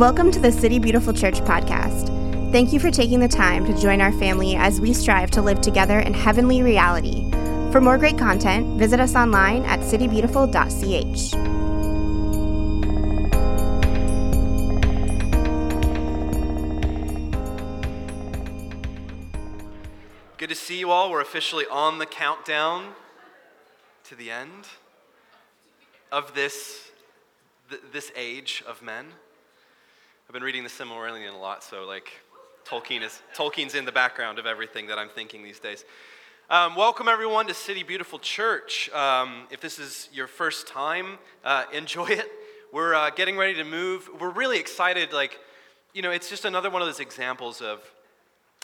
Welcome to the City Beautiful Church podcast. Thank you for taking the time to join our family as we strive to live together in heavenly reality. For more great content, visit us online at citybeautiful.ch. Good to see you all. We're officially on the countdown to the end of this, th- this age of men. I've been reading the Silmarillion a lot, so like Tolkien is Tolkien's in the background of everything that I'm thinking these days. Um, welcome everyone to City Beautiful Church. Um, if this is your first time, uh, enjoy it. We're uh, getting ready to move. We're really excited. Like, you know, it's just another one of those examples of,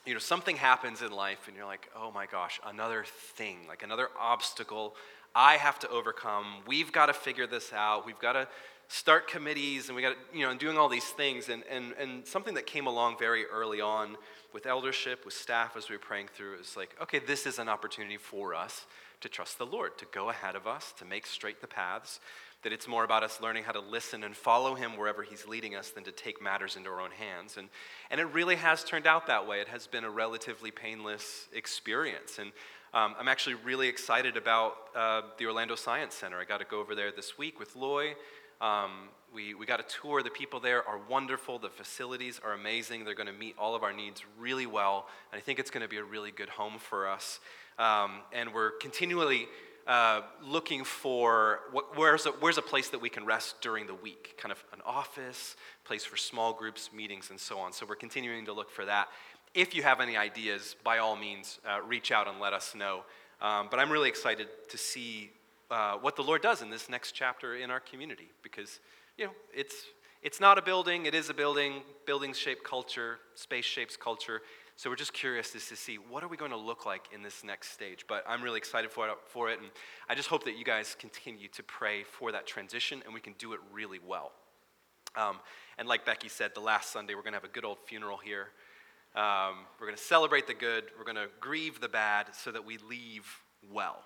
you know, something happens in life, and you're like, oh my gosh, another thing, like another obstacle I have to overcome. We've got to figure this out. We've got to start committees and we got you know and doing all these things. And, and, and something that came along very early on with eldership with staff as we were praying through is like okay this is an opportunity for us to trust the lord to go ahead of us to make straight the paths that it's more about us learning how to listen and follow him wherever he's leading us than to take matters into our own hands. And, and it really has turned out that way. It has been a relatively painless experience. And um, i'm actually really excited about uh, the orlando science center. I got to go over there this week with loy um, we, we got a tour. The people there are wonderful. The facilities are amazing. They're going to meet all of our needs really well. And I think it's going to be a really good home for us. Um, and we're continually uh, looking for what, where's, a, where's a place that we can rest during the week, kind of an office, place for small groups, meetings, and so on. So we're continuing to look for that. If you have any ideas, by all means, uh, reach out and let us know. Um, but I'm really excited to see uh, what the Lord does in this next chapter in our community because, you know, it's, it's not a building, it is a building. Buildings shape culture, space shapes culture. So we're just curious to see what are we going to look like in this next stage. But I'm really excited for it, for it, and I just hope that you guys continue to pray for that transition, and we can do it really well. Um, and like Becky said, the last Sunday we're going to have a good old funeral here. Um, we're going to celebrate the good, we're going to grieve the bad, so that we leave well.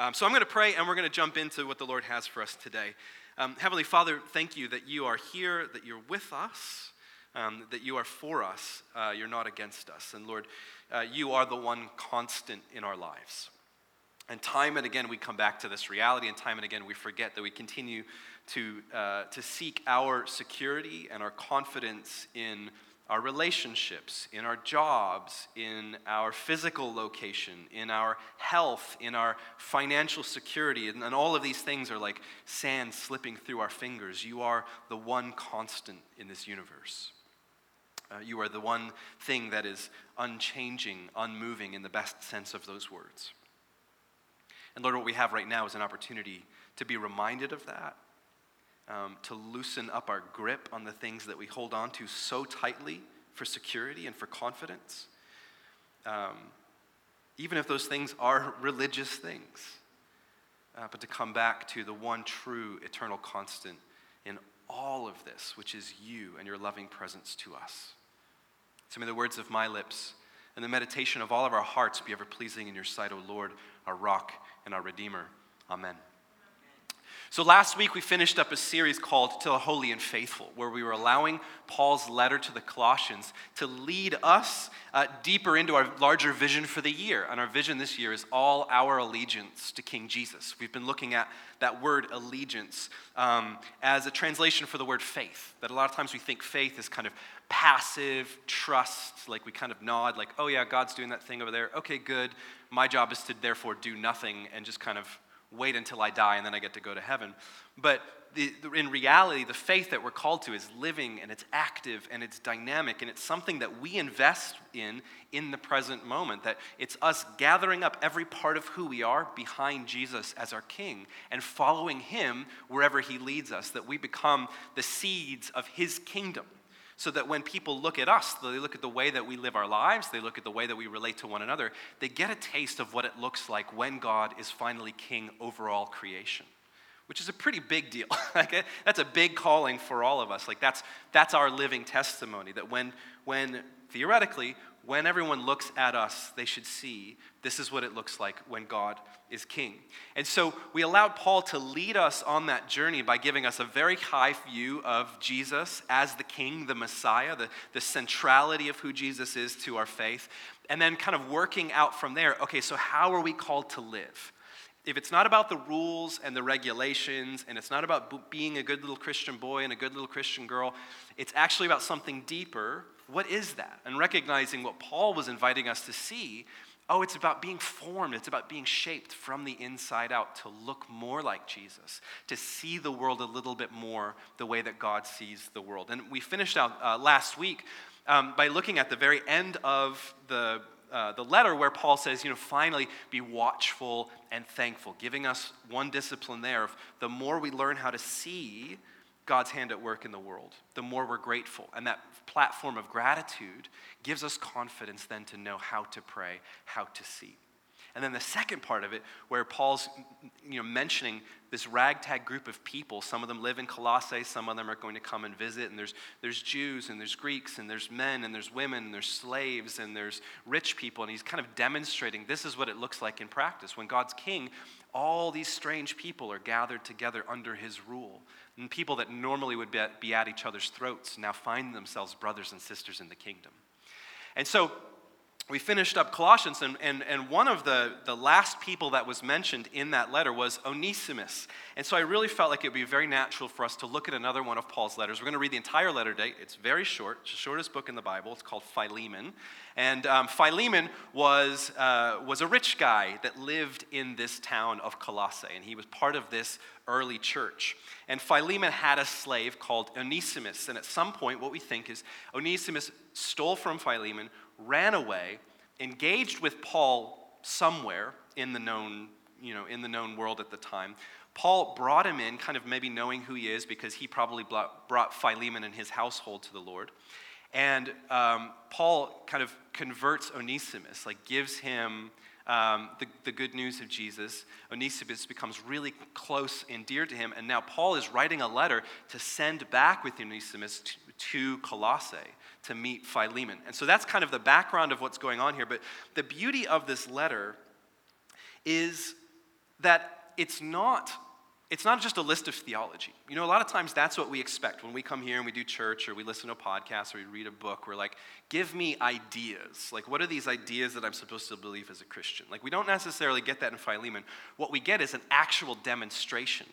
Um, so I'm going to pray and we're going to jump into what the Lord has for us today. Um, Heavenly Father, thank you that you are here, that you're with us, um, that you are for us, uh, you're not against us. And Lord, uh, you are the one constant in our lives. And time and again, we come back to this reality, and time and again, we forget that we continue to, uh, to seek our security and our confidence in our relationships, in our jobs, in our physical location, in our health, in our financial security. And, and, all of these things are like sand slipping through our fingers. You are the one constant in this universe. Uh, you are the one thing that is unchanging, unmoving in the best sense of those words. And Lord, what we have right now is an opportunity to be reminded of that um, to loosen up our grip on the things that we hold on to so tightly for security and for confidence. Um, even if those things are religious things, uh, but to come back to the one true eternal constant in all of this, which is you and your loving presence to us. So may the words of my lips and the meditation of all of our hearts be ever pleasing in your sight, O Lord, our rock and our redeemer. Amen. So, last week we finished up a series called To the Holy and Faithful, where we were allowing Paul's letter to the Colossians to lead us uh, deeper into our larger vision for the year. And our vision this year is all our allegiance to King Jesus. We've been looking at that word allegiance um, as a translation for the word faith. That a lot of times we think faith is kind of passive trust, like we kind of nod, like, oh yeah, God's doing that thing over there. Okay, good. My job is to therefore do nothing and just kind of wait until I die and then I get to go to heaven. But the, the, in reality, the faith that we're called to is living and it's active and it's dynamic and it's something that we invest in in the present moment. That it's us gathering up every part of who we are behind Jesus as our King and following Him wherever He leads us, that we become the seeds of His kingdom so that when people look at us, they look at the way that we live our lives, they look at the way that we relate to one another, they get a taste of what it looks like when God is finally king over all creation. Which is a pretty big deal. Eh, that's a big calling for all of us. Like that's that's our living testimony that when when theoretically when everyone looks at us, they should see this is what it looks like when God is king. And so we allowed Paul to lead us on that journey by giving us a very high view of Jesus as the king, the Messiah, the, the centrality of who Jesus is to our faith, and then kind of working out from there okay, so how are we called to live? if it's not about the rules and the regulations, and it's not about being a good little Christian boy and a good little Christian girl, it's actually about something deeper. What is that? And recognizing what Paul was inviting us to see oh, it's about being formed, it's about being shaped from the inside out to look more like Jesus, to see the world a little bit more the way that God sees the world. And we finished out uh, last week um, by looking at the very end of the uh, the letter where Paul says, you know, finally be watchful and thankful, giving us one discipline there of the more we learn how to see God's hand at work in the world, the more we're grateful. And that platform of gratitude gives us confidence then to know how to pray, how to seek. And then the second part of it, where Paul's you know, mentioning this ragtag group of people. Some of them live in Colossae, some of them are going to come and visit. And there's, there's Jews, and there's Greeks, and there's men, and there's women, and there's slaves, and there's rich people. And he's kind of demonstrating this is what it looks like in practice. When God's king, all these strange people are gathered together under his rule. And people that normally would be at each other's throats now find themselves brothers and sisters in the kingdom. And so we finished up Colossians, and, and, and one of the, the last people that was mentioned in that letter was Onesimus. And so I really felt like it would be very natural for us to look at another one of Paul's letters. We're going to read the entire letter today. It's very short, it's the shortest book in the Bible. It's called Philemon. And um, Philemon was, uh, was a rich guy that lived in this town of Colossae, and he was part of this early church. And Philemon had a slave called Onesimus. And at some point, what we think is Onesimus stole from Philemon, ran away, engaged with Paul somewhere in the known, you know, in the known world at the time. Paul brought him in, kind of maybe knowing who he is, because he probably brought Philemon and his household to the Lord. And um, Paul kind of converts Onesimus, like gives him um, the, the good news of Jesus. Onesimus becomes really close and dear to him. And now Paul is writing a letter to send back with Onesimus to, to Colossae to meet Philemon. And so that's kind of the background of what's going on here. But the beauty of this letter is that it's not it's not just a list of theology. You know, a lot of times that's what we expect when we come here and we do church or we listen to a podcast or we read a book. We're like, give me ideas. Like, what are these ideas that I'm supposed to believe as a Christian? Like, we don't necessarily get that in Philemon. What we get is an actual demonstration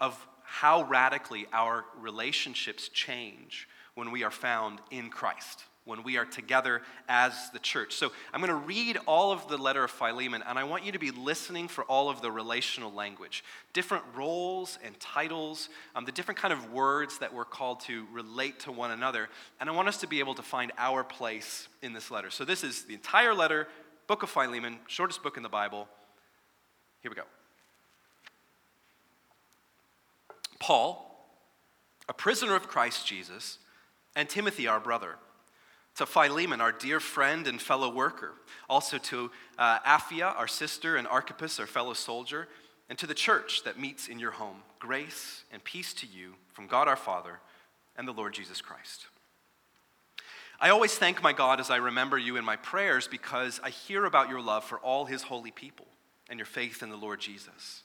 of how radically our relationships change when we are found in Christ, when we are together as the church. So I'm going to read all of the letter of Philemon, and I want you to be listening for all of the relational language, different roles and titles, um, the different kind of words that we're called to relate to one another. And I want us to be able to find our place in this letter. So this is the entire letter, book of Philemon, shortest book in the Bible. Here we go. Paul, a prisoner of Christ Jesus, and Timothy, our brother, to Philemon, our dear friend and fellow worker, also to uh, Apphia, our sister, and Archippus, our fellow soldier, and to the church that meets in your home. Grace and peace to you from God our Father and the Lord Jesus Christ. I always thank my God as I remember you in my prayers because I hear about your love for all his holy people and your faith in the Lord Jesus.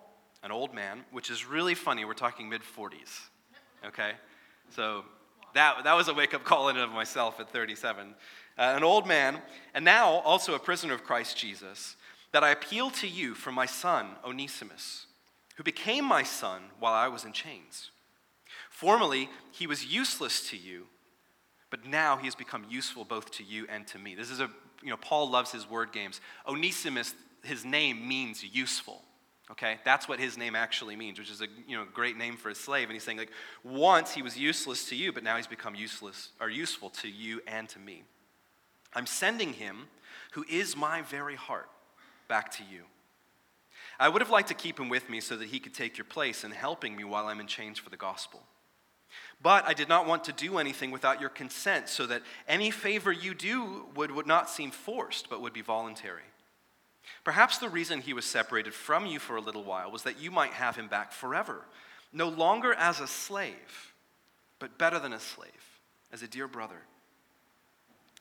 an old man, which is really funny. We're talking mid 40s. Okay? So that, that was a wake up call in of myself at 37. Uh, an old man, and now also a prisoner of Christ Jesus, that I appeal to you for my son, Onesimus, who became my son while I was in chains. Formerly, he was useless to you, but now he has become useful both to you and to me. This is a, you know, Paul loves his word games. Onesimus, his name means useful. Okay, that's what his name actually means, which is a you know, great name for a slave. And he's saying, like, once he was useless to you, but now he's become useless or useful to you and to me. I'm sending him who is my very heart, back to you. I would have liked to keep him with me so that he could take your place in helping me while I'm in chains for the gospel. But I did not want to do anything without your consent, so that any favor you do would, would not seem forced, but would be voluntary. Perhaps the reason he was separated from you for a little while was that you might have him back forever, no longer as a slave, but better than a slave, as a dear brother.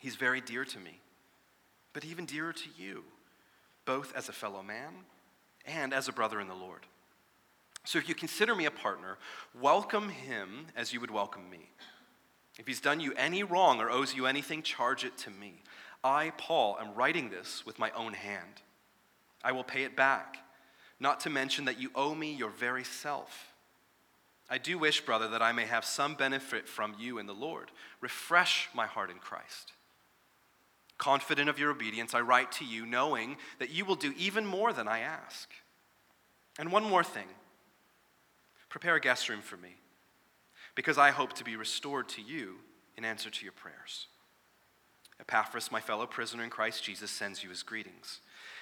He's very dear to me, but even dearer to you, both as a fellow man and as a brother in the Lord. So if you consider me a partner, welcome him as you would welcome me. If he's done you any wrong or owes you anything, charge it to me. I, Paul, am writing this with my own hand. I will pay it back, not to mention that you owe me your very self. I do wish, brother, that I may have some benefit from you in the Lord. Refresh my heart in Christ. Confident of your obedience, I write to you, knowing that you will do even more than I ask. And one more thing prepare a guest room for me, because I hope to be restored to you in answer to your prayers. Epaphras, my fellow prisoner in Christ Jesus, sends you his greetings.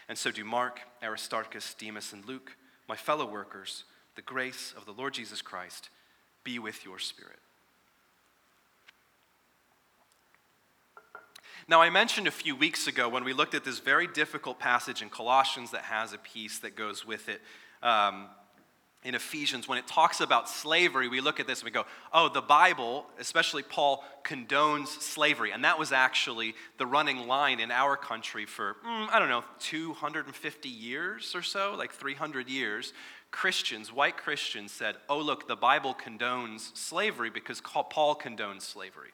And so do Mark, Aristarchus, Demas, and Luke, my fellow workers. The grace of the Lord Jesus Christ be with your spirit. Now, I mentioned a few weeks ago when we looked at this very difficult passage in Colossians that has a piece that goes with it. Um, in Ephesians, when it talks about slavery, we look at this and we go, oh, the Bible, especially Paul, condones slavery. And that was actually the running line in our country for, mm, I don't know, 250 years or so, like 300 years. Christians, white Christians, said, oh, look, the Bible condones slavery because Paul condones slavery.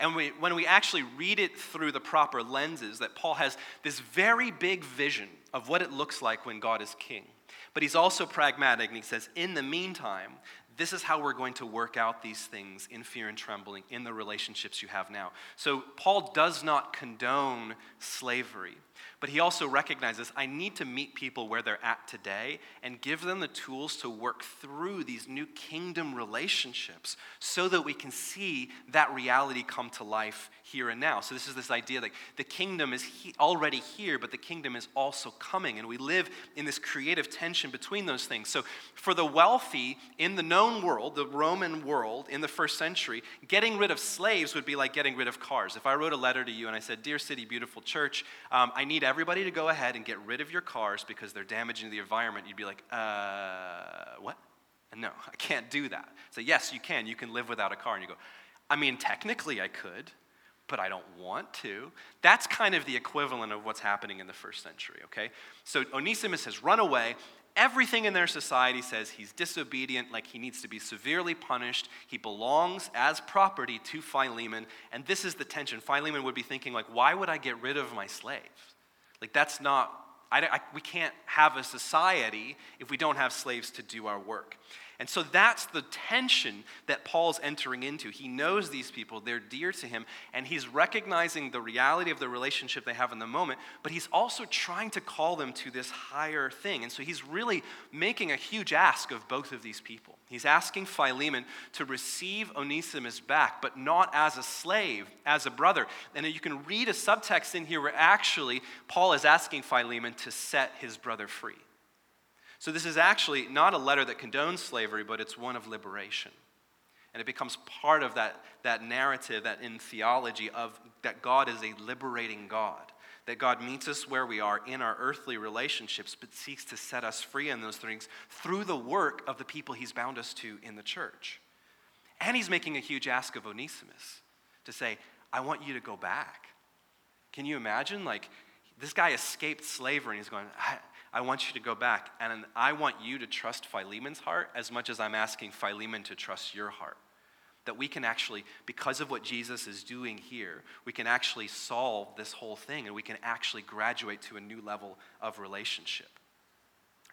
And we, when we actually read it through the proper lenses, that Paul has this very big vision of what it looks like when God is king. But he's also pragmatic, and he says, in the meantime, this is how we're going to work out these things in fear and trembling in the relationships you have now. So, Paul does not condone slavery. But he also recognizes I need to meet people where they're at today and give them the tools to work through these new kingdom relationships so that we can see that reality come to life here and now. So, this is this idea that the kingdom is he- already here, but the kingdom is also coming. And we live in this creative tension between those things. So, for the wealthy in the known world, the Roman world in the first century, getting rid of slaves would be like getting rid of cars. If I wrote a letter to you and I said, Dear City Beautiful Church, um, I need everybody to go ahead and get rid of your cars because they're damaging the environment, you'd be like, uh, what? No, I can't do that. So, yes, you can. You can live without a car. And you go, I mean, technically I could, but I don't want to. That's kind of the equivalent of what's happening in the first century, okay? So, Onesimus has run away. Everything in their society says he's disobedient, like he needs to be severely punished. He belongs as property to Philemon, and this is the tension. Philemon would be thinking, like, why would I get rid of my slaves? Like, that's not, I, I, we can't have a society if we don't have slaves to do our work. And so that's the tension that Paul's entering into. He knows these people, they're dear to him, and he's recognizing the reality of the relationship they have in the moment, but he's also trying to call them to this higher thing. And so he's really making a huge ask of both of these people. He's asking Philemon to receive Onesimus back, but not as a slave, as a brother. And you can read a subtext in here where actually Paul is asking Philemon to set his brother free. So, this is actually not a letter that condones slavery, but it's one of liberation. And it becomes part of that, that narrative that in theology of that God is a liberating God. That God meets us where we are in our earthly relationships, but seeks to set us free in those things through the work of the people he's bound us to in the church. And he's making a huge ask of Onesimus to say, I want you to go back. Can you imagine? Like, this guy escaped slavery and he's going, I want you to go back and I want you to trust Philemon's heart as much as I'm asking Philemon to trust your heart. That we can actually, because of what Jesus is doing here, we can actually solve this whole thing and we can actually graduate to a new level of relationship.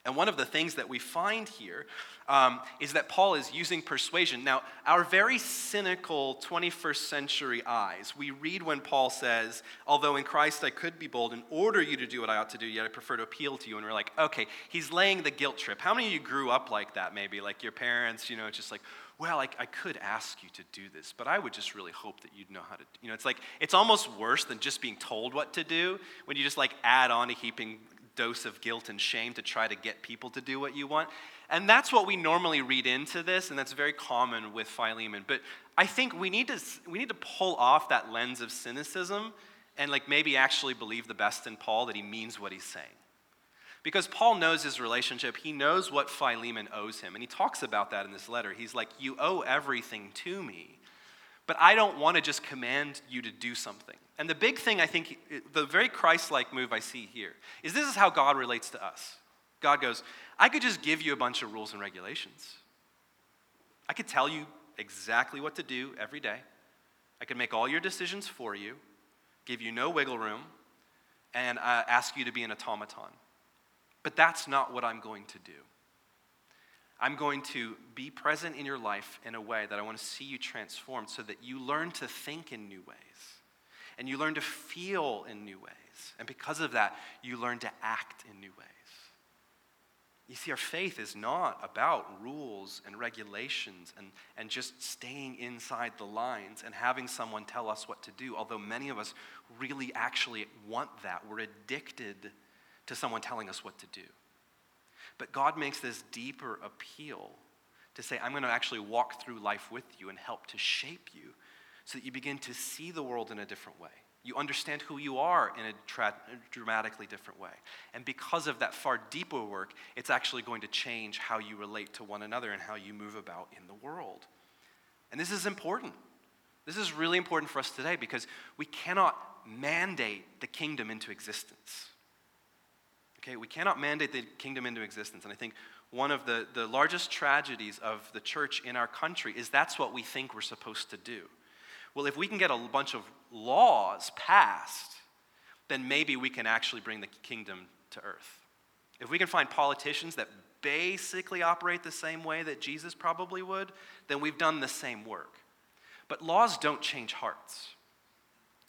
And one of the things that we find here um, is that Paul is using persuasion. Now, our very cynical 21st century eyes, we read when Paul says, Although in Christ I could be bold and order you to do what I ought to do, yet I prefer to appeal to you. And we're like, okay, he's laying the guilt trip. How many of you grew up like that, maybe? Like your parents, you know, it's just like, well, I, I could ask you to do this, but I would just really hope that you'd know how to. You know, it's like, it's almost worse than just being told what to do when you just like add on a heaping dose of guilt and shame to try to get people to do what you want. And that's what we normally read into this, and that's very common with Philemon. But I think we need to, we need to pull off that lens of cynicism and like maybe actually believe the best in Paul that he means what he's saying. Because Paul knows his relationship, he knows what Philemon owes him, and he talks about that in this letter. He's like, You owe everything to me, but I don't want to just command you to do something. And the big thing I think, the very Christ like move I see here, is this is how God relates to us. God goes, I could just give you a bunch of rules and regulations. I could tell you exactly what to do every day. I could make all your decisions for you, give you no wiggle room, and uh, ask you to be an automaton. But that's not what I'm going to do. I'm going to be present in your life in a way that I want to see you transformed so that you learn to think in new ways and you learn to feel in new ways. And because of that, you learn to act in new ways. You see, our faith is not about rules and regulations and, and just staying inside the lines and having someone tell us what to do, although many of us really actually want that. We're addicted to someone telling us what to do. But God makes this deeper appeal to say, I'm going to actually walk through life with you and help to shape you so that you begin to see the world in a different way. You understand who you are in a, tra- dramatically different way. And because of that far deeper work, it's actually going to change how you relate to one another and how you move about in the world. And this is important. This is really important for us today because we cannot mandate the kingdom into existence. Okay, we cannot mandate the kingdom into existence. And I think one of the, the largest tragedies of the church in our country is that's what we think we're supposed to do. Well, if we can get a bunch of laws passed, then maybe we can actually bring the kingdom to earth. If we can find politicians that basically operate the same way that Jesus probably would, then we've done the same work. But laws don't change hearts.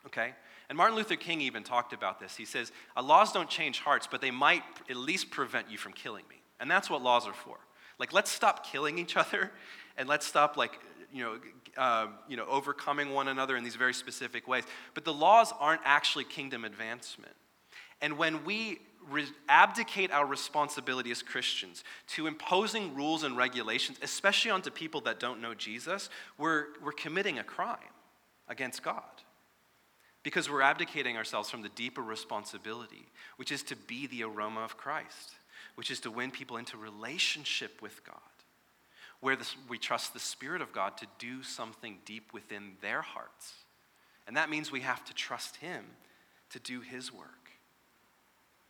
Okay? And Martin Luther King even talked about this. He says, uh, Laws don't change hearts, but they might at least prevent you from killing me. And that's what laws are for. Like, let's stop killing each other and let's stop, like, you know, uh, you know, overcoming one another in these very specific ways. But the laws aren't actually kingdom advancement. And when we re- abdicate our responsibility as Christians to imposing rules and regulations, especially onto people that don't know Jesus, we're, we're committing a crime against God. Because we're abdicating ourselves from the deeper responsibility, which is to be the aroma of Christ, which is to win people into relationship with God where this, we trust the Spirit of God to do something deep within their hearts. And that means we have to trust Him to do His work.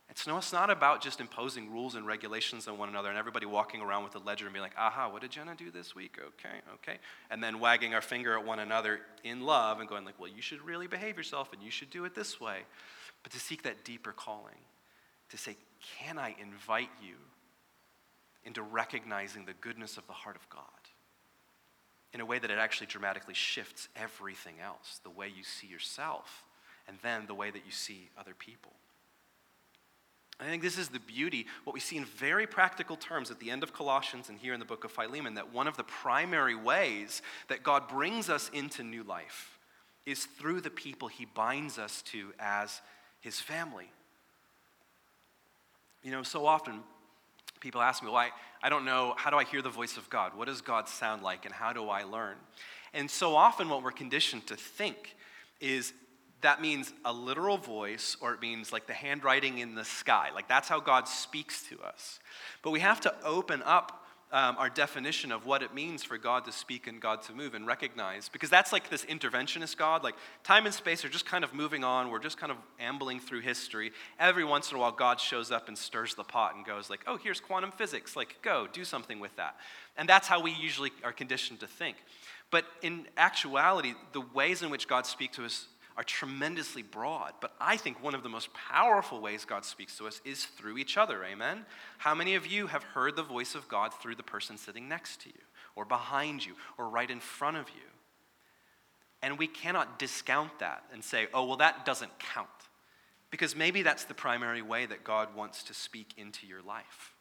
It's, no, it's not about just imposing rules and regulations on one another and everybody walking around with a ledger and being like, aha, what did Jenna do this week? Okay, okay. And then wagging our finger at one another in love and going like, well, you should really behave yourself and you should do it this way. But to seek that deeper calling, to say, can I invite you into recognizing the goodness of the heart of God in a way that it actually dramatically shifts everything else the way you see yourself and then the way that you see other people. I think this is the beauty, what we see in very practical terms at the end of Colossians and here in the book of Philemon, that one of the primary ways that God brings us into new life is through the people he binds us to as his family. You know, so often people ask me, well, I, I don't know, how do I hear the voice of God? What does God sound like, and how do I learn? And so often, what we're conditioned to think is that means a literal voice, or it means like the handwriting in the sky. Like that's how God speaks to us. But we have to open up um, our definition of what it means for God to speak and God to move and recognize, because that's like this interventionist God. Like time and space are just kind of moving on. We're just kind of ambling through history. Every once in a while, God shows up and stirs the pot and goes like, "Oh, here's quantum physics. Like, go do something with that." And that's how we usually are conditioned to think. But in actuality, the ways in which God speaks to us are tremendously broad. But I think one of the most powerful ways God speaks to us is through each other. Amen? How many of you have heard the voice of God through the person sitting next to you, or behind you, or right in front of you? And we cannot discount that and say, oh, well, that doesn't count. Because maybe that's the primary way that God wants to speak into your life.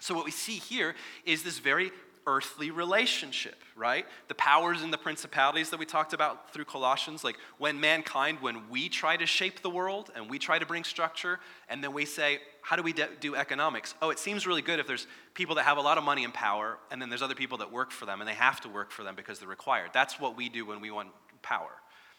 So, what we see here is this very earthly relationship, right? The powers and the principalities that we talked about through Colossians, like when mankind, when we try to shape the world and we try to bring structure, and then we say, how do we do economics? Oh, it seems really good if there's people that have a lot of money and power, and then there's other people that work for them, and they have to work for them because they're required. That's what we do when we want power.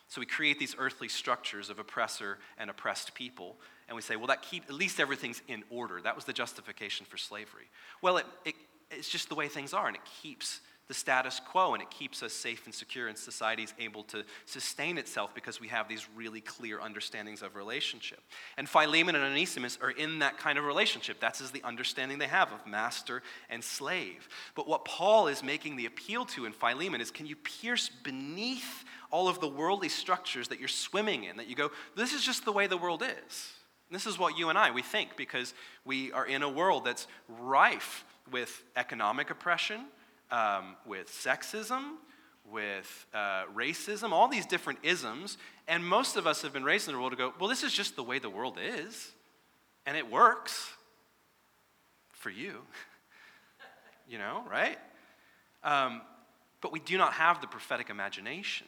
So we create these earthly structures of oppressor and oppressed people, and we say, well, that keep at least everything's in order. That was the justification for slavery. Well, it, it it's just the way things are, and it keeps the status quo and it keeps us safe and secure, and society is able to sustain itself because we have these really clear understandings of relationship. And Philemon and Onesimus are in that kind of relationship. That's is the understanding they have of master and slave. But what Paul is making the appeal to in Philemon is can you pierce beneath all of the worldly structures that you're swimming in, that you go, this is just the way the world is. this is what you and I, we think, because we are in a world that's rife with economic oppression, um, with sexism, with uh, racism, all these different isms. And most of us have been raised in the world to go, well, this is just the way the world is, and it works for you. you know, right? Um, but we do not have the prophetic imagination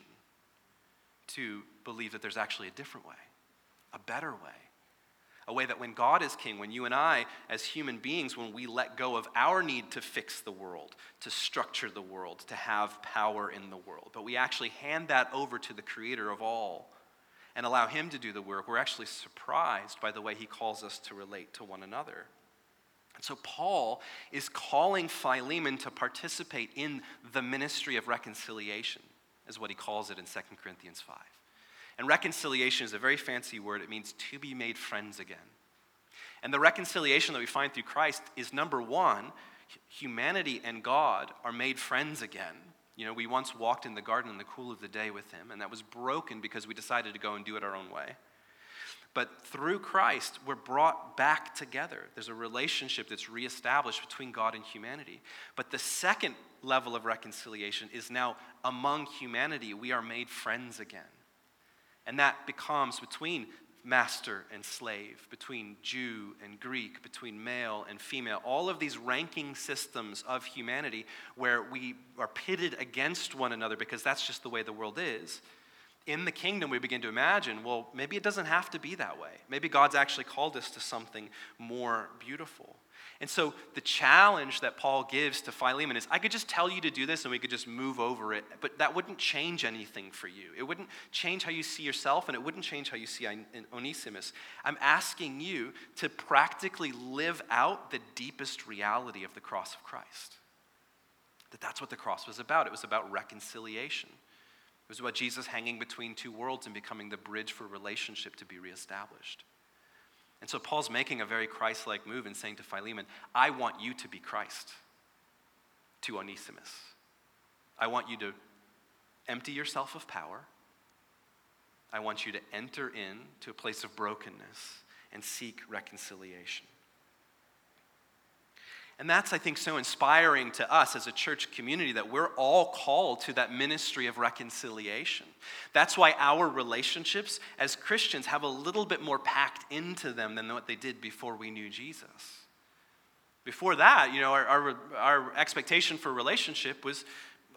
to believe that there's actually a different way, a better way a way that when God is king, when you and I, as human beings, when we let go of our need to fix the world, to structure the world, to have power in the world, but we actually hand that over to the creator of all and allow him to do the work, we're actually surprised by the way he calls us to relate to one another. And so Paul is calling Philemon to participate in the ministry of reconciliation, is what he calls it in 2 Corinthians 5. And reconciliation is a very fancy word. It means to be made friends again. And the reconciliation that we find through Christ is number one, humanity and God are made friends again. You know, we once walked in the garden in the cool of the day with him, and that was broken because we decided to go and do it our own way. But through Christ, we're brought back together. There's a relationship that's reestablished between God and humanity. But the second level of reconciliation is now among humanity, we are made friends again. And that becomes between master and slave, between Jew and Greek, between male and female, all of these ranking systems of humanity where we are pitted against one another because that's just the way the world is. In the kingdom, we begin to imagine, well, maybe it doesn't have to be that way. Maybe God's actually called us to something more beautiful. And so the challenge that Paul gives to Philemon is I could just tell you to do this and we could just move over it, but that wouldn't change anything for you. It wouldn't change how you see yourself and it wouldn't change how you see Onesimus. I'm asking you to practically live out the deepest reality of the cross of Christ. That that's what the cross was about. It was about reconciliation. It was about Jesus hanging between two worlds and becoming the bridge for relationship to be reestablished. And so Paul's making a very Christ like move and saying to Philemon, I want you to be Christ to Onesimus. I want you to empty yourself of power. I want you to enter into a place of brokenness and seek reconciliation. And that's, I think, so inspiring to us as a church community that we're all called to that ministry of reconciliation. That's why our relationships as Christians have a little bit more packed into them than what they did before we knew Jesus. Before that, you know, our, our, our expectation for relationship was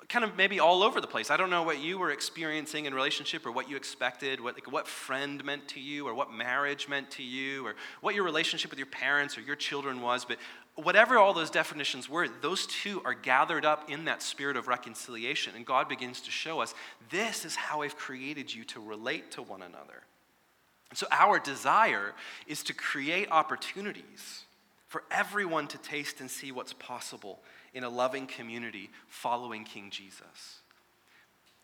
kind of maybe all over the place. I don't know what you were experiencing in relationship or what you expected, what, like, what friend meant to you or what marriage meant to you or what your relationship with your parents or your children was, but whatever all those definitions were, those two are gathered up in that spirit of reconciliation. And God begins to show us this is how I've created you to relate to one another. So, our desire is to create opportunities for everyone to taste and see what's possible in a loving community following King Jesus.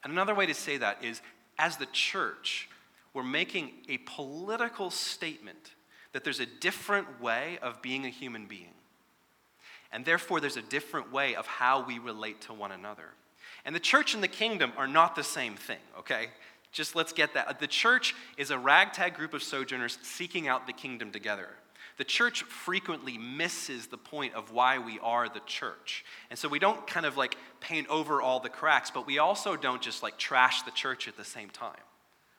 And another way to say that is as the church, we're making a political statement that there's a different way of being a human being. And therefore, there's a different way of how we relate to one another. And the church and the kingdom are not the same thing, okay? Just let's get that. The church is a ragtag group of sojourners seeking out the kingdom together. The church frequently misses the point of why we are the church. And so we don't kind of like paint over all the cracks, but we also don't just like trash the church at the same time.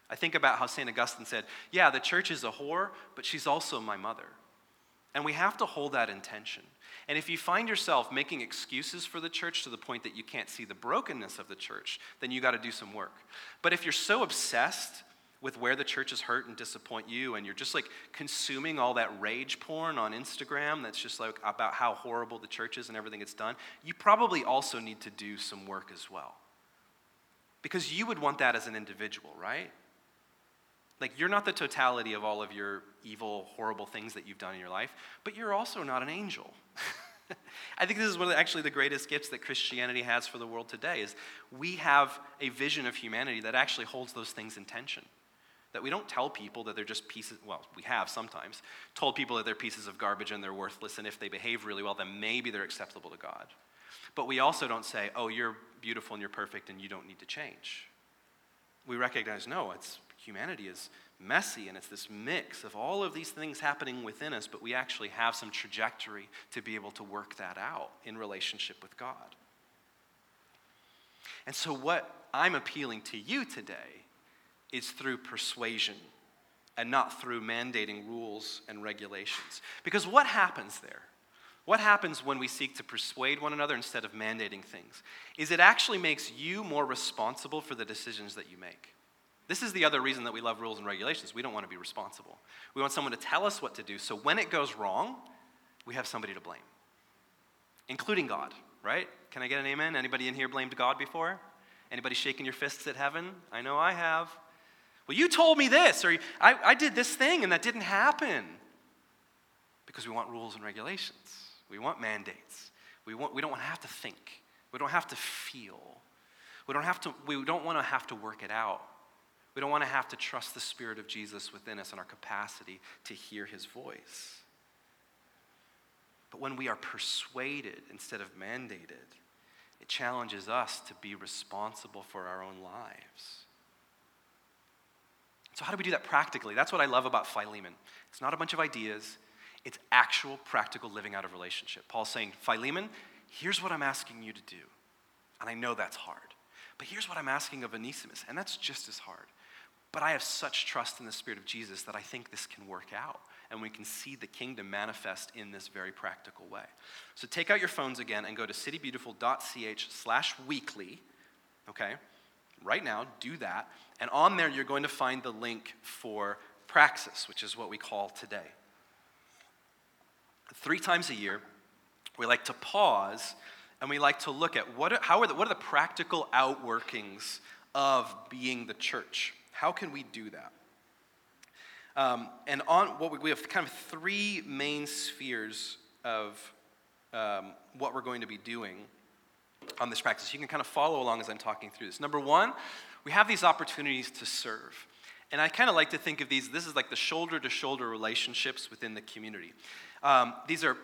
I think about how St. Augustine said, Yeah, the church is a whore, but she's also my mother. And we have to hold that intention. And if you find yourself making excuses for the church to the point that you can't see the brokenness of the church, then you got to do some work. But if you're so obsessed with where the church has hurt and disappoint you and you're just like consuming all that rage porn on Instagram that's just like about how horrible the church is and everything it's done, you probably also need to do some work as well. Because you would want that as an individual, right? Like, you're not the totality of all of your evil, horrible things that you've done in your life, but you're also not an angel. I think this is one of the, actually the greatest gifts that Christianity has for the world today is we have a vision of humanity that actually holds those things in tension. That we don't tell people that they're just pieces, well, we have sometimes told people that they're pieces of garbage and they're worthless, and if they behave really well, then maybe they're acceptable to God. But we also don't say, oh, you're beautiful and you're perfect and you don't need to change. We recognize, no, it's humanity is messy and it's this mix of all of these things happening within us, but we actually have some trajectory to be able to work that out in relationship with God. And so, what I'm appealing to you today is through persuasion and not through mandating rules and regulations. Because what happens there? What happens when we seek to persuade one another instead of mandating things? Is it actually makes you more responsible for the decisions that you make. This is the other reason that we love rules and regulations. We don't want to be responsible. We want someone to tell us what to do, so when it goes wrong, we have somebody to blame, including God, right? Can I get an amen? Anybody in here blamed God before? Anybody shaking your fists at heaven? I know I have. Well, you told me this, or I, I did this thing and that didn't happen. Because we want rules and regulations, we want mandates. We, want, we don't want to have to think, we don't have to feel, we don't, have to, we don't want to have to work it out. We don't want to have to trust the Spirit of Jesus within us and our capacity to hear his voice. But when we are persuaded instead of mandated, it challenges us to be responsible for our own lives. So, how do we do that practically? That's what I love about Philemon. It's not a bunch of ideas, it's actual practical living out of relationship. Paul's saying, Philemon, here's what I'm asking you to do. And I know that's hard. But here's what I'm asking of Onesimus, and that's just as hard. But I have such trust in the Spirit of Jesus that I think this can work out. And we can see the kingdom manifest in this very practical way. So take out your phones again and go to citybeautiful.ch slash weekly, okay? right now, do that. And on there, you're going to find the link for Praxis, which is what we call today. Three times a year, we like to pause and we like to look at what are, how are the, what are the practical outworkings of being the church? How can we do that? Um, and on what we, we, have kind of three main spheres of um, what we're going to be doing on this Praxis. You can kind of follow along as I'm talking through this. Number one, we have these opportunities to serve. And I kind of like to think of these, this is like the shoulder to shoulder relationships within the community. Um, these are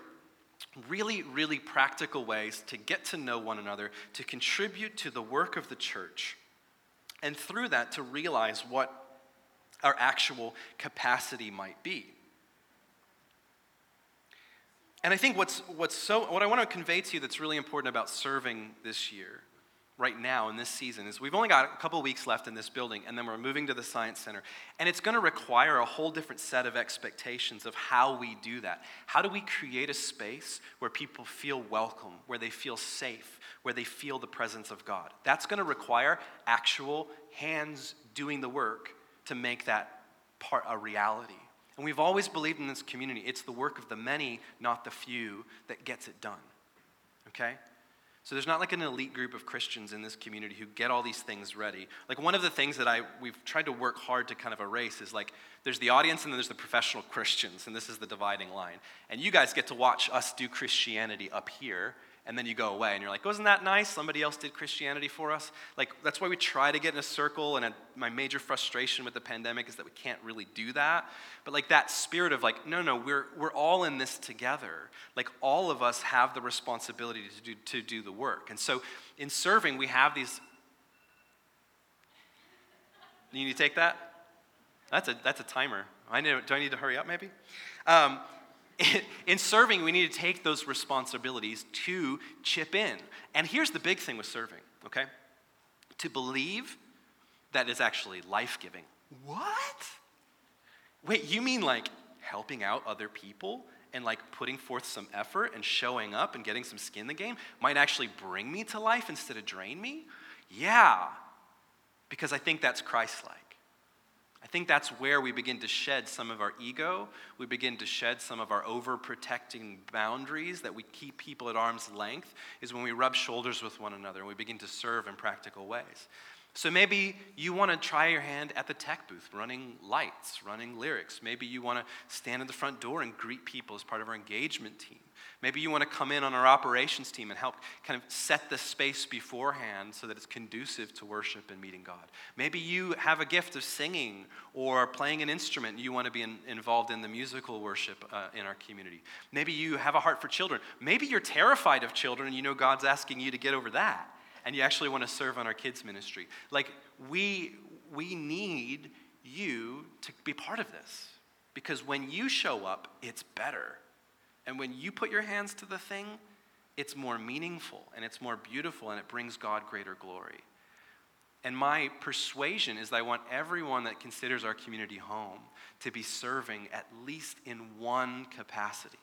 really, really practical ways to get to know one another, to contribute to the work of the church, and through that to realize what our actual capacity might be. And I think what's, what's so, what I want to convey to you that's really important about serving this year, right now in this season, is we've only got a couple weeks left in this building, and then we're moving to the Science Center. And it's going to require a whole different set of expectations of how we do that. How do we create a space where people feel welcome, where they feel safe, where they feel the presence of God? That's going to require actual hands doing the work to make that part a reality. And we've always believed in this community it's the work of the many, not the few, that gets it done. Okay? So there's not like an elite group of Christians in this community who get all these things ready. Like one of the things that I we've tried to work hard to kind of erase is like there's the audience and then there's the professional Christians and this is the dividing line. And you guys get to watch us do Christianity up here and then you go away and you're like, wasn't that nice? Somebody else did Christianity for us. Like, that's why we try to get in a circle. And a, my major frustration with the pandemic is that we can't really do that. But like that spirit of like, no, no, we're, we're all in this together. Like, all of us have the responsibility to do, to do the work. And so in serving, we have these. You need to take that? That's a, that's a timer. I need, do I need to hurry up maybe? Um, in serving, we need to take those responsibilities to chip in. And here's the big thing with serving, okay? To believe that is actually life giving. What? Wait, you mean like helping out other people and like putting forth some effort and showing up and getting some skin in the game might actually bring me to life instead of drain me? Yeah, because I think that's Christ like. I think that's where we begin to shed some of our ego. We begin to shed some of our overprotecting boundaries that we keep people at arm's length, is when we rub shoulders with one another and we begin to serve in practical ways. So maybe you want to try your hand at the tech booth, running lights, running lyrics. Maybe you want to stand at the front door and greet people as part of our engagement team. Maybe you want to come in on our operations team and help kind of set the space beforehand so that it's conducive to worship and meeting God. Maybe you have a gift of singing or playing an instrument you want to be in, involved in the musical worship uh, in our community. Maybe you have a heart for children. Maybe you're terrified of children and you know God's asking you to get over that and you actually want to serve on our kids' ministry. Like, we, we need you to be part of this because when you show up, it's better. And when you put your hands to the thing, it's more meaningful and it's more beautiful and it brings God greater glory. And my persuasion is that I want everyone that considers our community home to be serving at least in one capacity.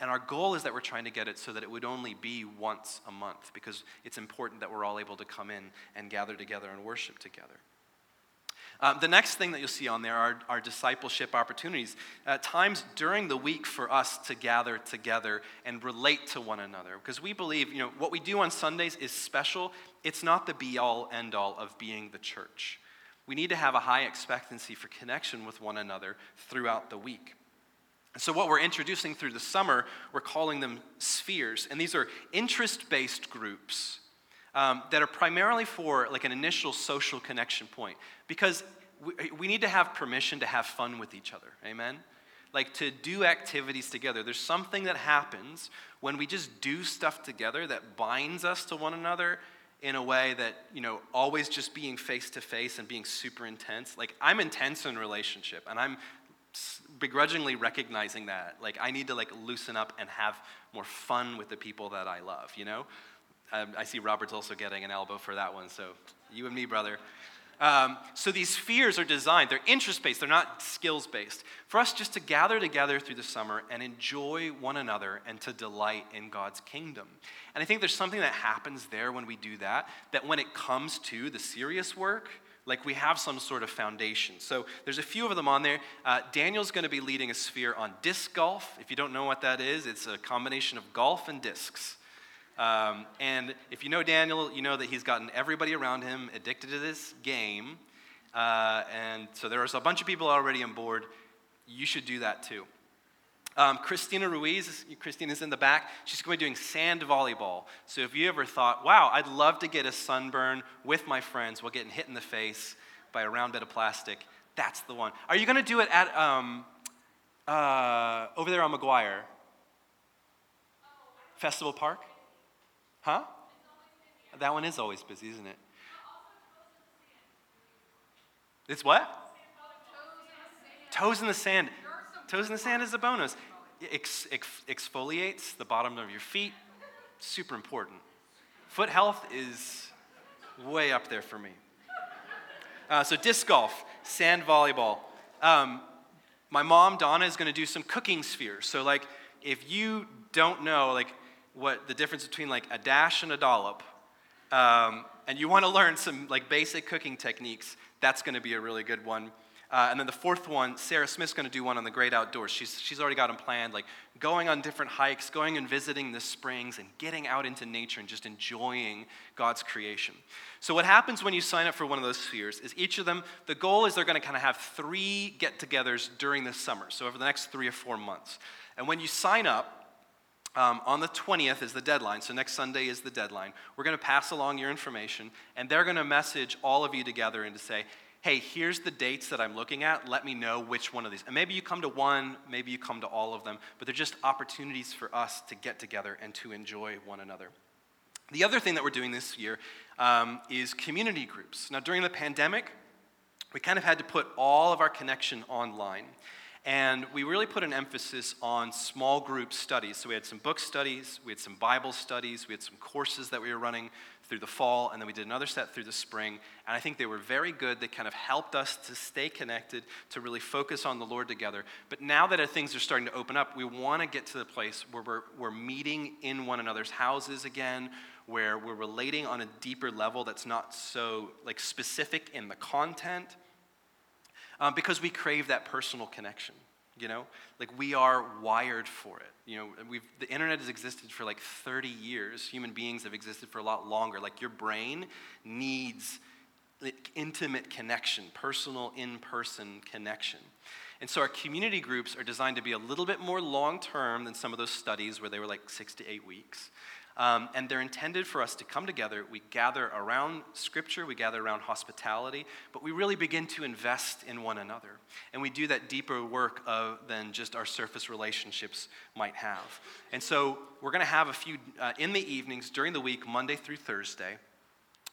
And our goal is that we're trying to get it so that it would only be once a month because it's important that we're all able to come in and gather together and worship together. Um, the next thing that you'll see on there are, are discipleship opportunities. Uh, times during the week for us to gather together and relate to one another. Because we believe, you know, what we do on Sundays is special. It's not the be all, end all of being the church. We need to have a high expectancy for connection with one another throughout the week. So, what we're introducing through the summer, we're calling them spheres. And these are interest based groups um, that are primarily for like an initial social connection point because we, we need to have permission to have fun with each other. Amen? Like to do activities together. There's something that happens when we just do stuff together that binds us to one another in a way that, you know, always just being face to face and being super intense. Like, I'm intense in relationship and I'm begrudgingly recognizing that. Like, I need to like loosen up and have more fun with the people that I love, you know? Um, I see Robert's also getting an elbow for that one, so you and me, brother. Um, so these spheres are designed, they're interest based, they're not skills based, for us just to gather together through the summer and enjoy one another and to delight in God's kingdom. And I think there's something that happens there when we do that, that when it comes to the serious work, like we have some sort of foundation. So there's a few of them on there. Uh, Daniel's going to be leading a sphere on disc golf. If you don't know what that is, it's a combination of golf and discs. Um, and if you know Daniel, you know that he's gotten everybody around him addicted to this game. Uh, and so there's a bunch of people already on board. You should do that too. Um, Christina Ruiz, Christina's in the back. She's going to be doing sand volleyball. So if you ever thought, wow, I'd love to get a sunburn with my friends while getting hit in the face by a round bit of plastic, that's the one. Are you going to do it at um, uh, over there on Maguire? Festival Park? Huh? That one is always busy, isn't it? It's what? Toes in the sand. Toes in the sand is a bonus. Ex- ex- exfoliates the bottom of your feet. Super important. Foot health is way up there for me. Uh, so, disc golf, sand volleyball. Um, my mom, Donna, is going to do some cooking spheres. So, like, if you don't know, like, what the difference between like a dash and a dollop, um, and you want to learn some like basic cooking techniques, that's going to be a really good one. Uh, and then the fourth one, Sarah Smith's going to do one on the great outdoors. She's, she's already got them planned, like going on different hikes, going and visiting the springs, and getting out into nature and just enjoying God's creation. So, what happens when you sign up for one of those spheres is each of them, the goal is they're going to kind of have three get togethers during the summer, so over the next three or four months. And when you sign up, um, on the 20th is the deadline, so next Sunday is the deadline. We're going to pass along your information, and they're going to message all of you together and to say, hey, here's the dates that I'm looking at. Let me know which one of these. And maybe you come to one, maybe you come to all of them, but they're just opportunities for us to get together and to enjoy one another. The other thing that we're doing this year um, is community groups. Now, during the pandemic, we kind of had to put all of our connection online. And we really put an emphasis on small group studies. So we had some book studies, we had some Bible studies, we had some courses that we were running through the fall, and then we did another set through the spring. And I think they were very good. They kind of helped us to stay connected, to really focus on the Lord together. But now that things are starting to open up, we want to get to the place where we're, we're meeting in one another's houses again, where we're relating on a deeper level that's not so like specific in the content, um, because we crave that personal connection you know? Like we are wired for it you know? We've the internet has existed for like 30 years. Human beings have existed for a lot longer. Like your brain needs intimate connection personal in-person connection. And so our community groups are designed to be a little bit more long term than some of those studies where they were like six to eight weeks um, and they're intended for us to come together. We gather around Scripture, we gather around hospitality, but we really begin to invest in one another. And we do that deeper work of, than just our surface relationships might have. And so we're going to have a few uh, in the evenings during the week, Monday through Thursday.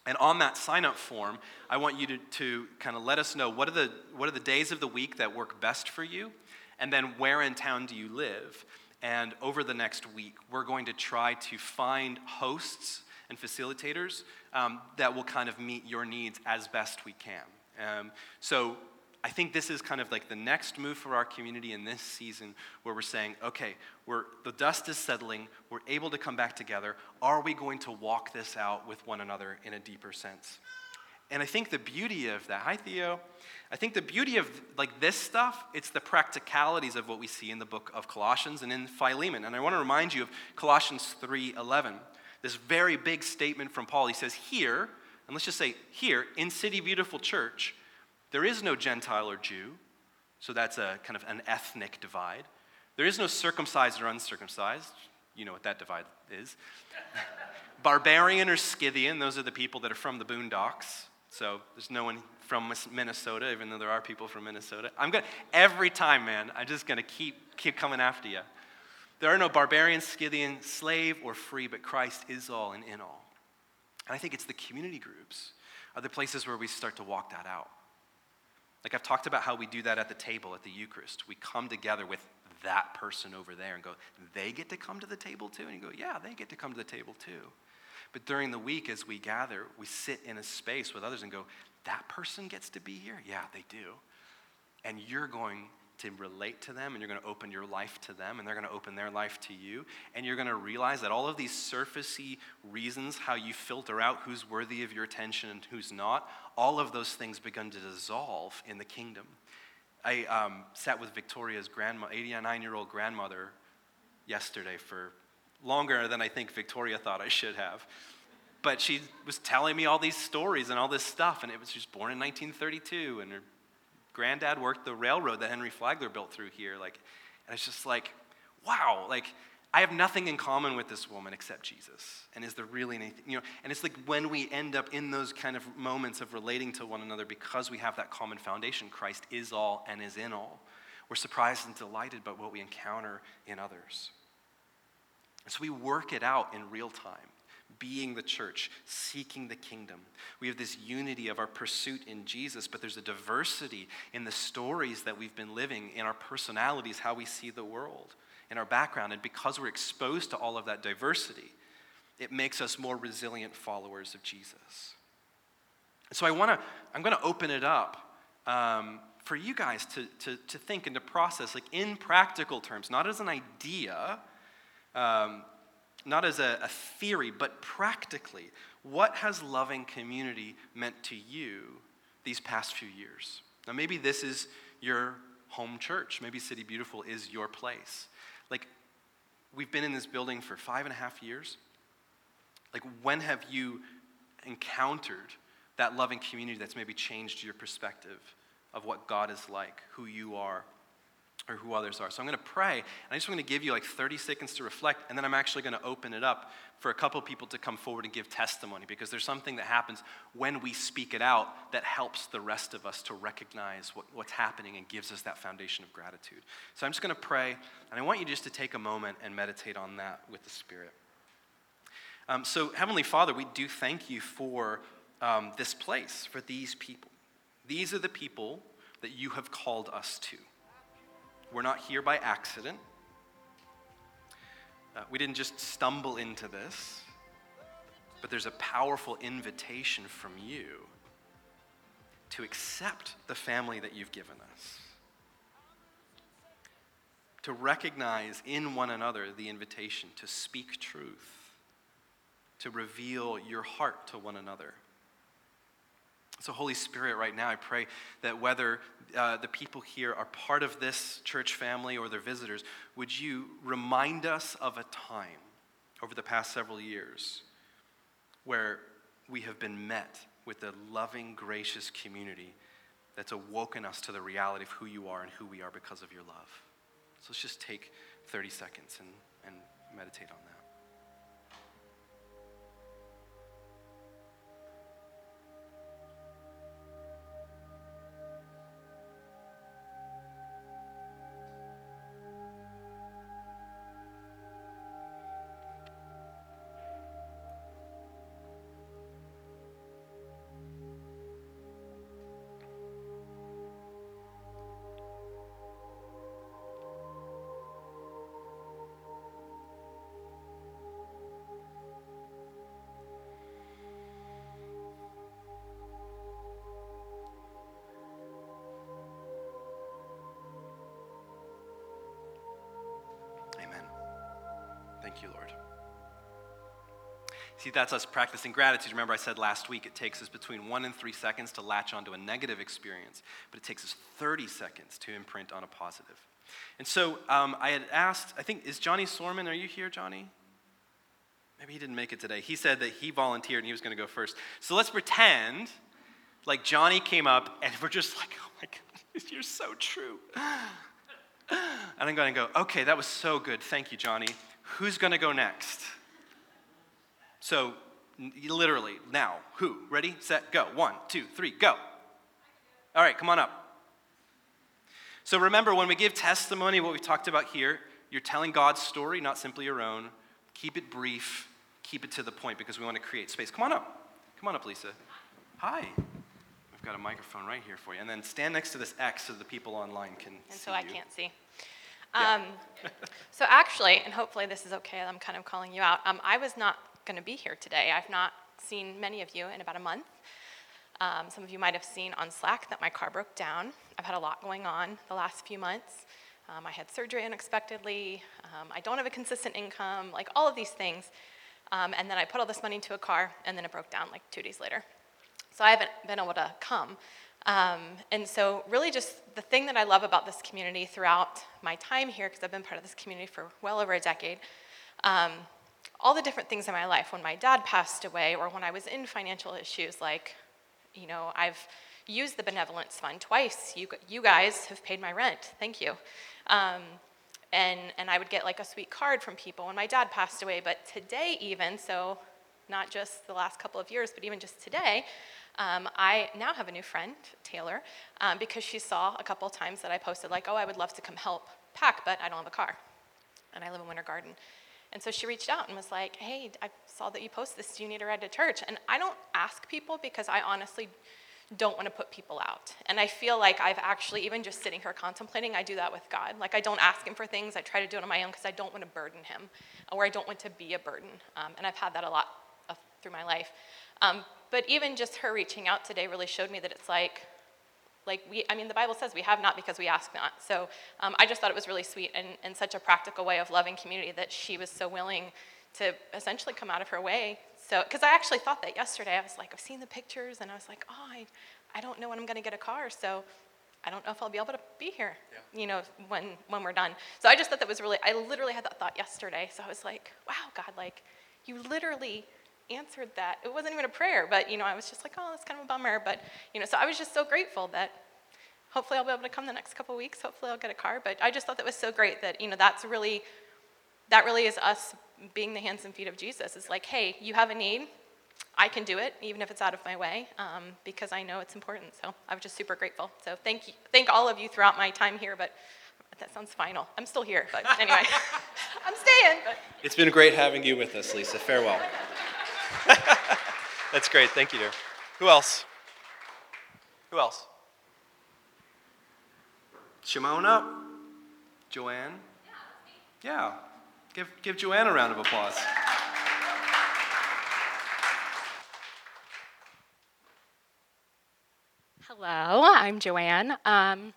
And on that sign up form, I want you to, to kind of let us know what are, the, what are the days of the week that work best for you, and then where in town do you live. And over the next week, we're going to try to find hosts and facilitators um, that will kind of meet your needs as best we can. Um, so I think this is kind of like the next move for our community in this season where we're saying, okay, we're, the dust is settling, we're able to come back together. Are we going to walk this out with one another in a deeper sense? And I think the beauty of that, hi Theo, I think the beauty of like this stuff, it's the practicalities of what we see in the book of Colossians and in Philemon. And I want to remind you of Colossians 3:11. This very big statement from Paul. He says, "Here, and let's just say here in City Beautiful Church, there is no Gentile or Jew." So that's a kind of an ethnic divide. There is no circumcised or uncircumcised. You know what that divide is. Barbarian or Scythian, those are the people that are from the boondocks. So there's no one from Minnesota, even though there are people from Minnesota. I'm to, every time, man, I'm just to keep, keep coming after you. There are no barbarian, Scythian, slave, or free, but Christ is all and in all. And I think it's the community groups are the places where we start to walk that out. Like I've talked about how we do that at the table at the Eucharist. We come together with that person over there and go, they get to come to the table too? And you go, yeah, they get to come to the table too. But during the week, as we gather, we sit in a space with others and go, that person gets to be here? Yeah, they do. And you're going to relate to them and you're going to open your life to them and they're going to open their life to you. And you're going to realize that all of these surfacey reasons, how you filter out who's worthy of your attention and who's not, all of those things begin to dissolve in the kingdom. I um, sat with Victoria's grandma, 89 year old grandmother, yesterday for longer than I think Victoria thought I should have. But she was telling me all these stories and all this stuff, and it was she was born in 1932, and her granddad worked the railroad that Henry Flagler built through here. Like, and it's just like, wow, like I have nothing in common with this woman except Jesus. And is there really anything, you know? And it's like when we end up in those kind of moments of relating to one another because we have that common foundation, Christ is all and is in all. We're surprised and delighted by what we encounter in others. So we work it out in real time, being the church, seeking the kingdom. We have this unity of our pursuit in Jesus, but there's a diversity in the stories that we've been living, in our personalities, how we see the world, in our background. And because we're exposed to all of that diversity, it makes us more resilient followers of Jesus. So I want to, I'm going to open it up um, for you guys to, to, to think and to process, like in practical terms, not as an idea um, not as a, a theory, but practically, what has loving community meant to you these past few years? Now, maybe this is your home church. Maybe City Beautiful is your place. Like, we've been in this building for five and a half years. Like, when have you encountered that loving community that's maybe changed your perspective of what God is like, who you are, or who others are. So I'm going to pray, and I just want to give you like 30 seconds to reflect, and then I'm actually going to open it up for a couple people to come forward and give testimony because there's something that happens when we speak it out that helps the rest of us to recognize what, what's happening and gives us that foundation of gratitude. So I'm just going to pray, and I want you just to take a moment and meditate on that with the Spirit. Um, so, Heavenly Father, we do thank you for um, this place, for these people. These are the people that you have called us to. We're not here by accident. Uh, we didn't just stumble into this, but there's a powerful invitation from you to accept the family that you've given us, to recognize in one another the invitation to speak truth, to reveal your heart to one another. So, Holy Spirit, right now, I pray that whether uh, the people here are part of this church family or they're visitors, would you remind us of a time over the past several years where we have been met with a loving, gracious community that's awoken us to the reality of who you are and who we are because of your love. So, let's just take 30 seconds and, and meditate on that. Thank you, Lord. See, that's us practicing gratitude. Remember, I said last week it takes us between one and three seconds to latch onto a negative experience, but it takes us 30 seconds to imprint on a positive. And so um, I had asked, I think, is Johnny Sorman, are you here, Johnny? Maybe he didn't make it today. He said that he volunteered and he was going to go first. So let's pretend like Johnny came up and we're just like, oh my God, you're so true. And I'm going to go, okay, that was so good. Thank you, Johnny. Who's going to go next? So, literally, now, who? Ready, set, go. One, two, three, go. All right, come on up. So, remember, when we give testimony, what we talked about here, you're telling God's story, not simply your own. Keep it brief, keep it to the point because we want to create space. Come on up. Come on up, Lisa. Hi. We've got a microphone right here for you. And then stand next to this X so the people online can see. and so I you. can't see. Um, so actually, and hopefully this is okay, I'm kind of calling you out. Um, I was not going to be here today. I've not seen many of you in about a month. Um, some of you might have seen on Slack that my car broke down. I've had a lot going on the last few months. Um, I had surgery unexpectedly. Um, I don't have a consistent income, like all of these things. Um, and then I put all this money into a car, and then it broke down like two days later. So I haven't been able to come. Um, and so, really, just the thing that I love about this community throughout my time here, because I've been part of this community for well over a decade, um, all the different things in my life, when my dad passed away, or when I was in financial issues, like, you know, I've used the benevolence fund twice. You, you guys have paid my rent. Thank you. Um, and, and I would get like a sweet card from people when my dad passed away. But today, even, so not just the last couple of years, but even just today, um, I now have a new friend, Taylor, um, because she saw a couple times that I posted, like, oh, I would love to come help pack, but I don't have a car. And I live in Winter Garden. And so she reached out and was like, hey, I saw that you posted this. Do you need a ride to church? And I don't ask people because I honestly don't want to put people out. And I feel like I've actually, even just sitting here contemplating, I do that with God. Like, I don't ask Him for things, I try to do it on my own because I don't want to burden Him, or I don't want to be a burden. Um, and I've had that a lot of, through my life. Um, but even just her reaching out today really showed me that it's like, like we, I mean, the Bible says we have not because we ask not. So um, I just thought it was really sweet and, and such a practical way of loving community that she was so willing to essentially come out of her way. So, because I actually thought that yesterday. I was like, I've seen the pictures, and I was like, oh, I, I don't know when I'm going to get a car, so I don't know if I'll be able to be here, Yeah. you know, when, when we're done. So I just thought that was really, I literally had that thought yesterday. So I was like, wow, God, like, you literally answered that. It wasn't even a prayer, but, you know, I was just like, oh, that's kind of a bummer. But, you know, so I was just so grateful that hopefully I'll be able to come the next couple weeks. Hopefully I'll get a car. But I just thought that was so great that, you know, that's really, that really is us being the hands and feet of Jesus. It's like, hey, you have a need. I can do it, even if it's out of my way, um, because I know it's important. So I was just super grateful. So thank you, thank all of you throughout my time here. But that sounds final. I'm still here, but anyway, I'm staying. But. It's been great having you with us, Lisa. Farewell. That's great. Thank you, dear. Who else? Who else? Shimona? Joanne? Yeah. Give, give Joanne a round of applause. Hello, I'm Joanne. Um,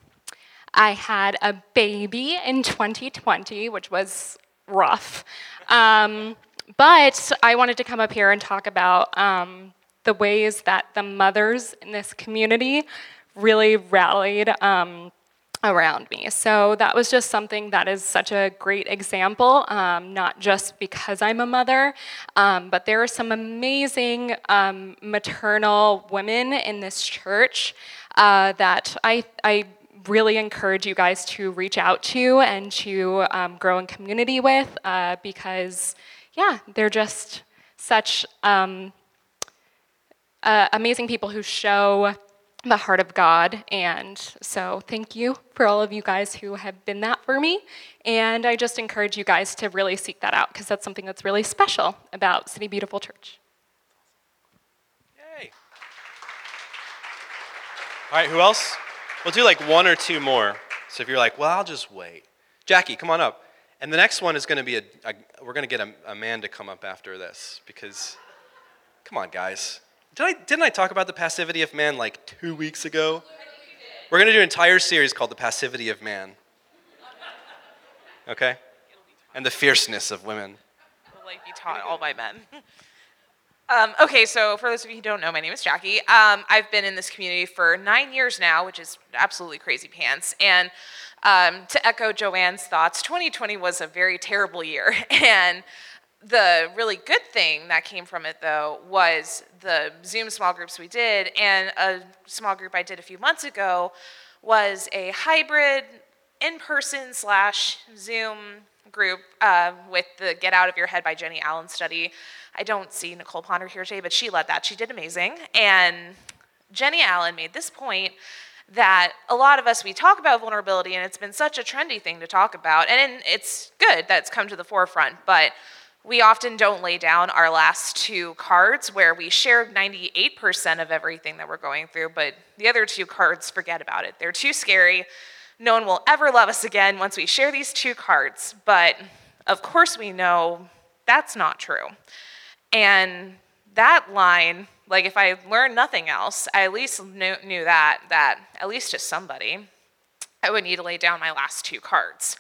I had a baby in 2020, which was rough. Um, but I wanted to come up here and talk about um, the ways that the mothers in this community really rallied um, around me. So that was just something that is such a great example, um, not just because I'm a mother, um, but there are some amazing um, maternal women in this church uh, that I, I really encourage you guys to reach out to and to um, grow in community with uh, because, yeah, they're just such um, uh, amazing people who show the heart of God. And so, thank you for all of you guys who have been that for me. And I just encourage you guys to really seek that out because that's something that's really special about City Beautiful Church. Yay. All right, who else? We'll do like one or two more. So if you're like, well, I'll just wait. Jackie, come on up. And the next one is going to be a, a we're going to get a, a man to come up after this because, come on, guys. Did I, didn't I talk about the passivity of man like two weeks ago? We're going to do an entire series called The Passivity of Man. Okay? And the fierceness of women. will like be taught all by men. Um, okay, so for those of you who don't know, my name is Jackie. Um, I've been in this community for nine years now, which is absolutely crazy pants. And um, to echo Joanne's thoughts, 2020 was a very terrible year. And the really good thing that came from it, though, was the Zoom small groups we did. And a small group I did a few months ago was a hybrid in person slash Zoom group uh, with the Get Out of Your Head by Jennie Allen study. I don't see Nicole Ponder here today, but she led that. She did amazing. And Jennie Allen made this point that a lot of us we talk about vulnerability and it's been such a trendy thing to talk about and it's good that it's come to the forefront but we often don't lay down our last two cards where we share 98% of everything that we're going through but the other two cards forget about it. They're too scary. No one will ever love us again once we share these two cards but of course we know that's not true. And that line, like if I learned nothing else, I at least knew, knew that, that at least to somebody, I would need to lay down my last two cards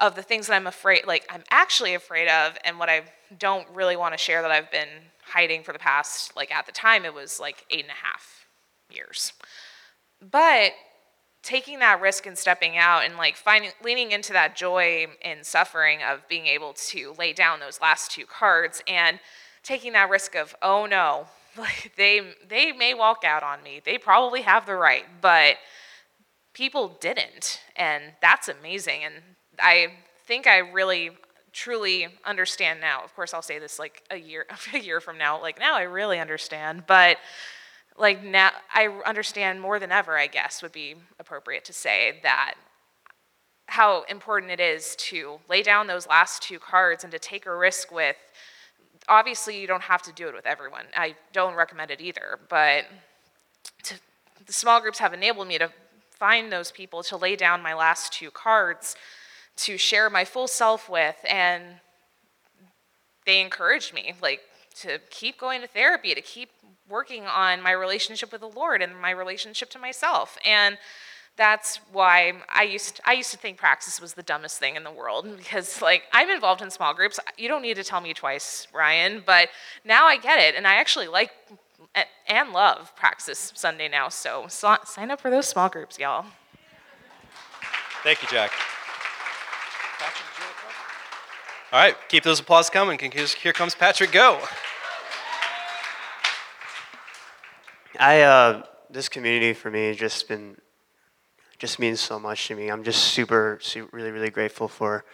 of the things that I'm afraid, like I'm actually afraid of, and what I don't really want to share that I've been hiding for the past, like at the time, it was like eight and a half years. But taking that risk and stepping out and like finding leaning into that joy and suffering of being able to lay down those last two cards and taking that risk of, oh no, like they they may walk out on me. They probably have the right, but people didn't, and that's amazing. And I think I really truly understand now. Of course, I'll say this like a year a year from now. Like now, I really understand, but like now I understand more than ever. I guess would be appropriate to say that how important it is to lay down those last two cards and to take a risk with obviously you don't have to do it with everyone. I don't recommend it either, but to, the small groups have enabled me to find those people to lay down my last two cards to share my full self with and they encouraged me like to keep going to therapy to keep working on my relationship with the lord and my relationship to myself and that's why I used to, I used to think praxis was the dumbest thing in the world because like I'm involved in small groups. You don't need to tell me twice, Ryan, but now I get it and I actually like and love praxis Sunday now. So, so sign up for those small groups, y'all. Thank you, Jack. All right, keep those applause coming. Here comes Patrick. Go. I uh, this community for me has just been just means so much to me. I'm just super, super really, really grateful for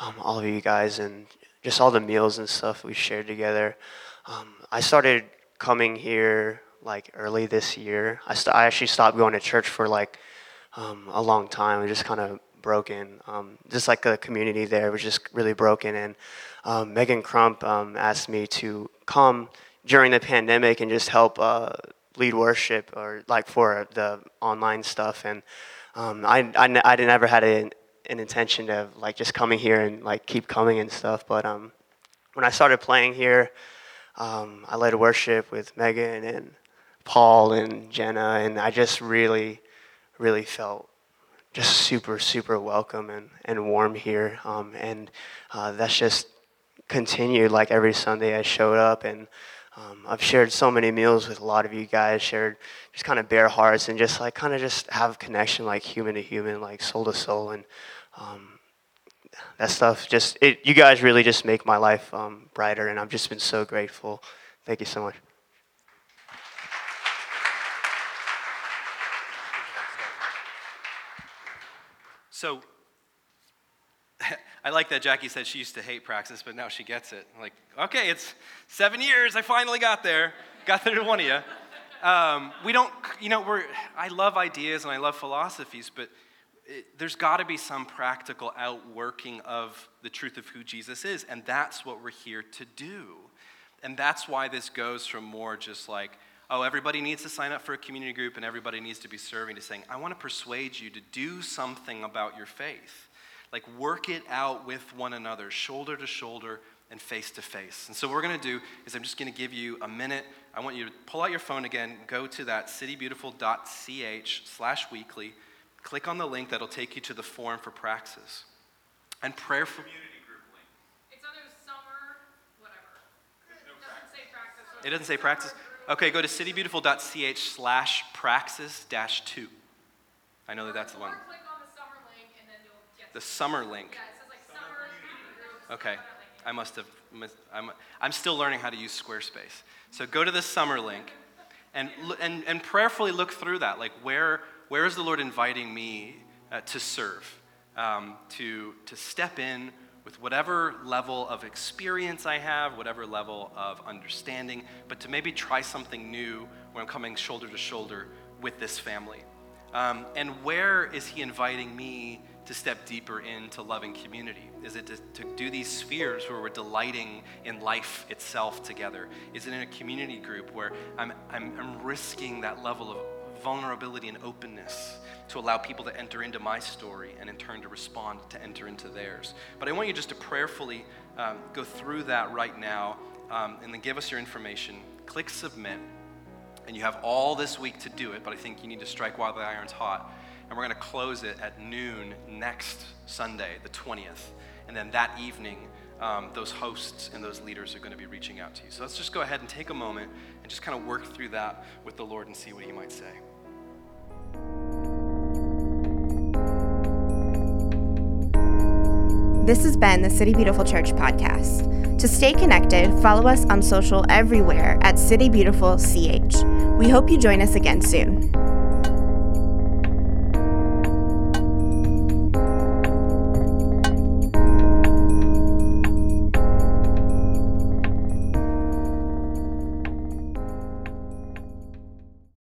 um, all of you guys and just all the meals and stuff we shared together. Um, I started coming here like early this year. I, st- I actually stopped going to church for like um, a long time. It just kind of broken. Um, just like the community there was just really broken. And um, Megan Crump um, asked me to come during the pandemic and just help uh, lead worship or like for the online stuff and um, I, I, I never had an an intention of like just coming here and like keep coming and stuff. But um, when I started playing here, um, I led worship with Megan and Paul and Jenna, and I just really, really felt just super, super welcome and, and warm here. Um, and uh, that's just continued like every Sunday I showed up and um, I've shared so many meals with a lot of you guys, shared just kind of bare hearts and just like kind of just have connection like human to human, like soul to soul. And um, that stuff just, it, you guys really just make my life um, brighter and I've just been so grateful. Thank you so much. So I like that Jackie said she used to hate praxis, but now she gets it. like, okay, it's seven years. I finally got there. Got there to one of you. Um, we don't, you know, we're, I love ideas and I love philosophies, but it, there's got to be some practical outworking of the truth of who Jesus is. And that's what we're here to do. And that's why this goes from more just like, oh, everybody needs to sign up for a community group and everybody needs to be serving to saying, I want to persuade you to do something about your faith. Like, work it out with one another, shoulder to shoulder and face to face. And so, what we're going to do is, I'm just going to give you a minute. I want you to pull out your phone again, go to that citybeautiful.ch slash weekly, click on the link that'll take you to the form for praxis. And prayer It's under summer, whatever. It doesn't say praxis. It doesn't say praxis? Okay, go to citybeautiful.ch slash praxis dash two. I know that that's the one. The summer link. Okay, I must have, I'm, I'm still learning how to use Squarespace. So go to the summer link and, and, and prayerfully look through that. Like, where, where is the Lord inviting me uh, to serve, um, to, to step in with whatever level of experience I have, whatever level of understanding, but to maybe try something new when I'm coming shoulder to shoulder with this family? Um, and where is He inviting me to step deeper into loving community? Is it to, to, do these spheres where we're delighting in life itself together? Is it in a community group where I'm, I'm, I'm risking that level of vulnerability and openness to allow people to enter into my story and in turn to respond to enter into theirs? But I want you just to prayerfully um, go through that right now um, and then give us your information. Click submit. And you have all this week to do it, but I think you need to strike while the iron's hot and we're going to close it at noon next Sunday, the 20th. And then that evening, um, those hosts and those leaders are going to be reaching out to you. So let's just go ahead and take a moment and just kind of work through that with the Lord and see what He might say. This has been the City Beautiful Church podcast. To stay connected, follow us on social everywhere at City Beautiful CH. We hope you join us again soon.